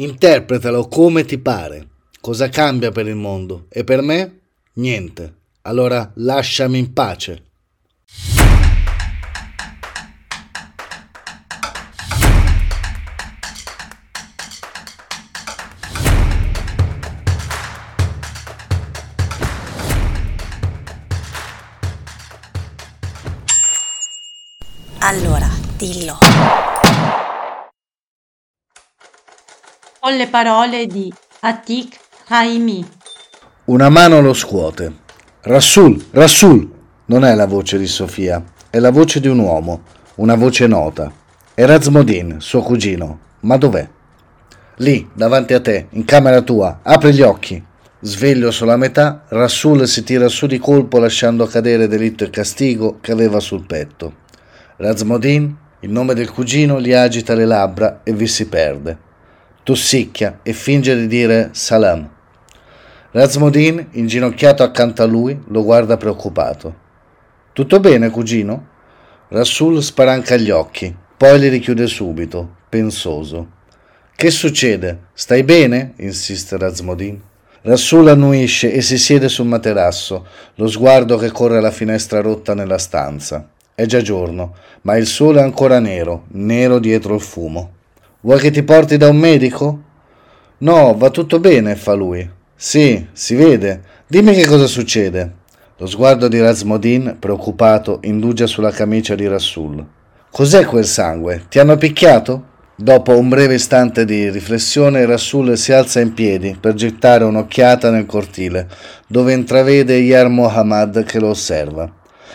Interpretalo come ti pare. Cosa cambia per il mondo? E per me? Niente. Allora lasciami in pace. Allora, dillo. Con le parole di Atik Haimi. Una mano lo scuote. Rassul, Rassul! Non è la voce di Sofia, è la voce di un uomo, una voce nota. È Razmodin, suo cugino. Ma dov'è? Lì, davanti a te, in camera tua. Apri gli occhi. Sveglio sulla metà, Rassul si tira su di colpo lasciando cadere delitto e castigo che aveva sul petto. Razmodin, il nome del cugino, gli agita le labbra e vi si perde. Tossicchia e finge di dire salam. Razmodin, inginocchiato accanto a lui, lo guarda preoccupato. Tutto bene, cugino? Rasul sparanca gli occhi, poi li richiude subito, pensoso. Che succede? Stai bene? insiste Razmodin. Rasul annuisce e si siede sul materasso, lo sguardo che corre alla finestra rotta nella stanza. È già giorno, ma il sole è ancora nero, nero dietro il fumo. Vuoi che ti porti da un medico? No, va tutto bene, fa lui. Sì, si vede. Dimmi che cosa succede. Lo sguardo di Razmodin, preoccupato, indugia sulla camicia di Rassul. Cos'è quel sangue? Ti hanno picchiato? Dopo un breve istante di riflessione, Rasul si alza in piedi per gettare un'occhiata nel cortile, dove intravede Yar Mohammad che lo osserva.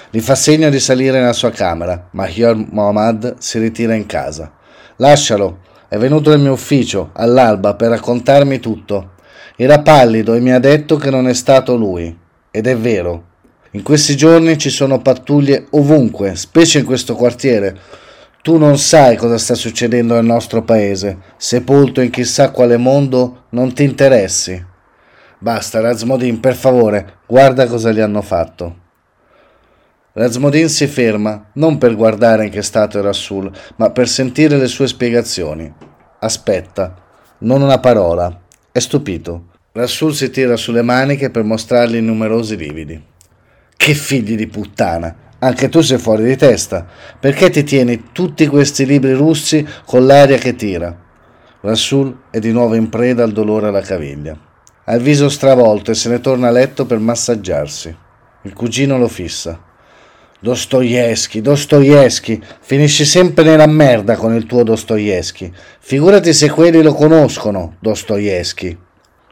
Gli fa segno di salire nella sua camera, ma Yor Mohammad si ritira in casa. Lascialo, è venuto nel mio ufficio, all'alba, per raccontarmi tutto. Era pallido e mi ha detto che non è stato lui. Ed è vero. In questi giorni ci sono pattuglie ovunque, specie in questo quartiere. Tu non sai cosa sta succedendo nel nostro paese. Sepolto in chissà quale mondo, non ti interessi. Basta, Razmodin, per favore, guarda cosa gli hanno fatto. Razmodin si ferma, non per guardare in che stato era Sul, ma per sentire le sue spiegazioni. Aspetta, non una parola. È stupito. Rasul si tira sulle maniche per mostrargli numerosi lividi. Che figli di puttana! Anche tu sei fuori di testa. Perché ti tieni tutti questi libri russi con l'aria che tira? Rasul è di nuovo in preda al dolore alla caviglia. Ha il viso stravolto e se ne torna a letto per massaggiarsi. Il cugino lo fissa. Dostoevsky, Dostoevsky, finisci sempre nella merda con il tuo Dostoevsky. Figurati se quelli lo conoscono, Dostoevsky.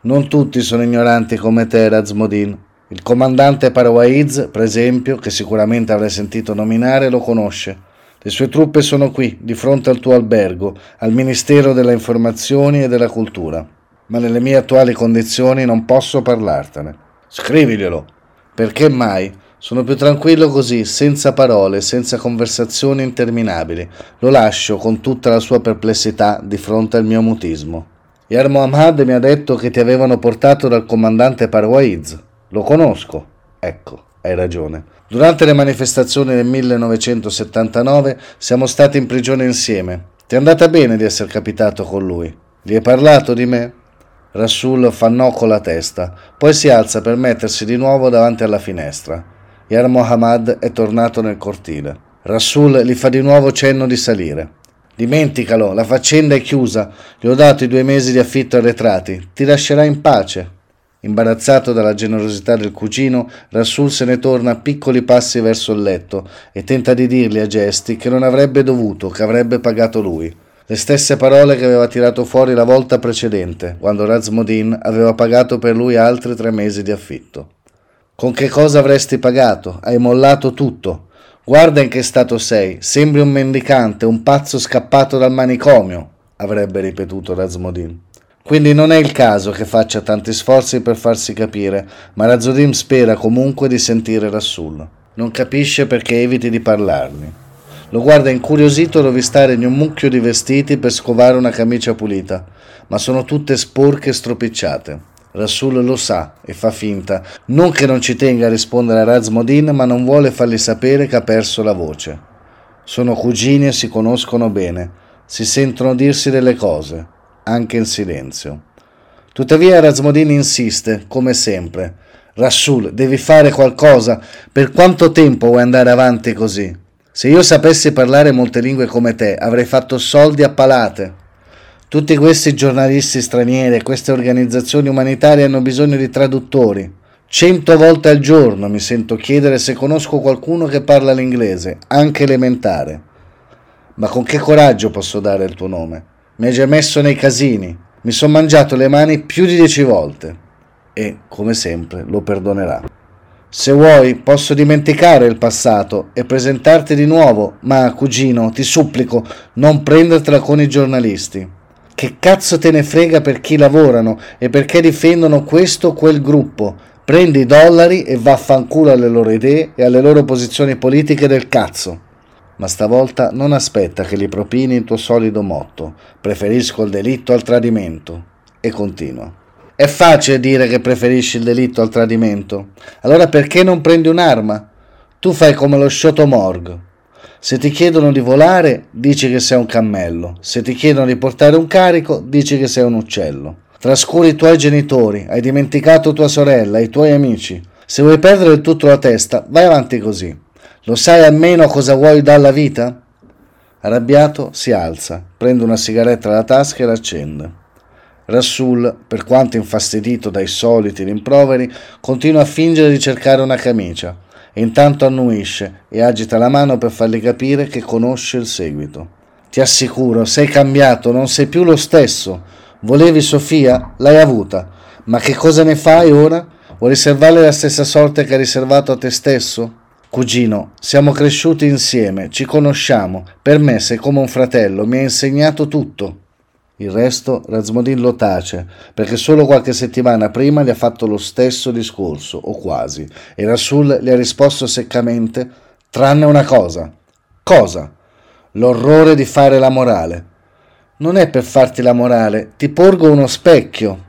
Non tutti sono ignoranti come te, Razmodin. Il comandante Parawaiz, per esempio, che sicuramente avrai sentito nominare, lo conosce. Le sue truppe sono qui, di fronte al tuo albergo, al Ministero delle Informazioni e della Cultura. Ma nelle mie attuali condizioni non posso parlartene. Scriviglielo. Perché mai? Sono più tranquillo così, senza parole, senza conversazioni interminabili. Lo lascio con tutta la sua perplessità di fronte al mio mutismo. Yar Mohammad mi ha detto che ti avevano portato dal comandante Parwaiz. Lo conosco. Ecco, hai ragione. Durante le manifestazioni del 1979 siamo stati in prigione insieme. Ti è andata bene di essere capitato con lui. Gli hai parlato di me? Rasul fa no con la testa, poi si alza per mettersi di nuovo davanti alla finestra. Yar Mohammad è tornato nel cortile. Rasul gli fa di nuovo cenno di salire. Dimenticalo, la faccenda è chiusa. Gli ho dato i due mesi di affitto arretrati. Ti lascerà in pace. Imbarazzato dalla generosità del cugino, Rasul se ne torna a piccoli passi verso il letto e tenta di dirgli a gesti che non avrebbe dovuto, che avrebbe pagato lui. Le stesse parole che aveva tirato fuori la volta precedente, quando Razmodin aveva pagato per lui altri tre mesi di affitto. Con che cosa avresti pagato? Hai mollato tutto. Guarda in che stato sei. Sembri un mendicante, un pazzo scappato dal manicomio, avrebbe ripetuto Razmodin. Quindi non è il caso che faccia tanti sforzi per farsi capire, ma Razodin spera comunque di sentire Rassul. Non capisce perché eviti di parlargli. Lo guarda incuriosito rovistare in un mucchio di vestiti per scovare una camicia pulita, ma sono tutte sporche e stropicciate. Rasul lo sa e fa finta, non che non ci tenga a rispondere a Razmodin, ma non vuole fargli sapere che ha perso la voce. Sono cugini e si conoscono bene, si sentono dirsi delle cose. anche in silenzio. Tuttavia Rasmodin insiste, come sempre. Rasul, devi fare qualcosa. Per quanto tempo vuoi andare avanti così? Se io sapessi parlare molte lingue come te, avrei fatto soldi a palate. Tutti questi giornalisti stranieri, queste organizzazioni umanitarie hanno bisogno di traduttori. Cento volte al giorno mi sento chiedere se conosco qualcuno che parla l'inglese, anche elementare. Ma con che coraggio posso dare il tuo nome? Mi hai già messo nei casini. Mi sono mangiato le mani più di dieci volte. E, come sempre, lo perdonerà. Se vuoi, posso dimenticare il passato e presentarti di nuovo, ma, cugino, ti supplico, non prendertela con i giornalisti. Che cazzo te ne frega per chi lavorano e perché difendono questo o quel gruppo? Prendi i dollari e vaffanculo alle loro idee e alle loro posizioni politiche del cazzo. Ma stavolta non aspetta che gli propini il tuo solido motto. Preferisco il delitto al tradimento. E continua. È facile dire che preferisci il delitto al tradimento. Allora perché non prendi un'arma? Tu fai come lo Shotomorg. Se ti chiedono di volare, dici che sei un cammello. Se ti chiedono di portare un carico, dici che sei un uccello. Trascuri i tuoi genitori, hai dimenticato tua sorella, i tuoi amici. Se vuoi perdere tutto la testa, vai avanti così. Lo sai almeno cosa vuoi dalla vita? Arrabbiato si alza, prende una sigaretta dalla tasca e l'accende. Rasul, per quanto infastidito dai soliti rimproveri, continua a fingere di cercare una camicia intanto annuisce e agita la mano per fargli capire che conosce il seguito. Ti assicuro, sei cambiato, non sei più lo stesso. Volevi Sofia? L'hai avuta. Ma che cosa ne fai ora? Vuoi riservarle la stessa sorte che hai riservato a te stesso? Cugino, siamo cresciuti insieme, ci conosciamo. Per me sei come un fratello, mi hai insegnato tutto. Il resto Razmodin lo tace, perché solo qualche settimana prima gli ha fatto lo stesso discorso, o quasi, e Rasul gli ha risposto seccamente, tranne una cosa. Cosa? L'orrore di fare la morale. Non è per farti la morale, ti porgo uno specchio.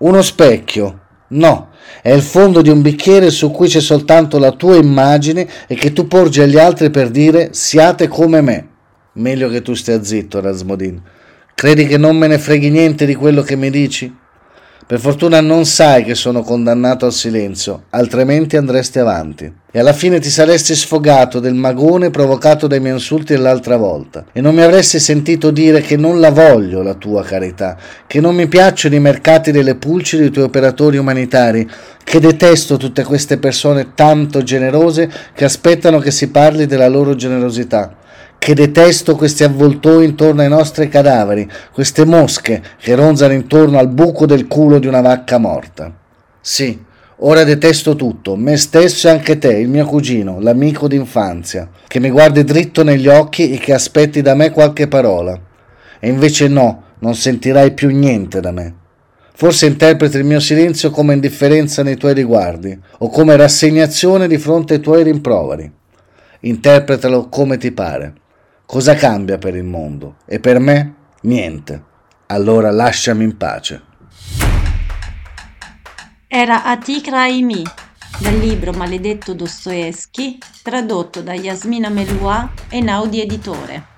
Uno specchio. No, è il fondo di un bicchiere su cui c'è soltanto la tua immagine e che tu porgi agli altri per dire siate come me. Meglio che tu stia zitto, Rasmodin. Credi che non me ne freghi niente di quello che mi dici? Per fortuna non sai che sono condannato al silenzio, altrimenti andresti avanti. E alla fine ti saresti sfogato del magone provocato dai miei insulti l'altra volta. E non mi avresti sentito dire che non la voglio la tua carità, che non mi piacciono i mercati delle pulci dei tuoi operatori umanitari, che detesto tutte queste persone tanto generose che aspettano che si parli della loro generosità che detesto questi avvoltoi intorno ai nostri cadaveri, queste mosche che ronzano intorno al buco del culo di una vacca morta. Sì, ora detesto tutto, me stesso e anche te, il mio cugino, l'amico d'infanzia, che mi guardi dritto negli occhi e che aspetti da me qualche parola. E invece no, non sentirai più niente da me. Forse interpreti il mio silenzio come indifferenza nei tuoi riguardi o come rassegnazione di fronte ai tuoi rimproveri. Interpretalo come ti pare. Cosa cambia per il mondo? E per me? Niente. Allora lasciami in pace. Era Atik Raimi, dal libro Maledetto Dostoevsky, tradotto da Yasmina Melua e Naudi Editore.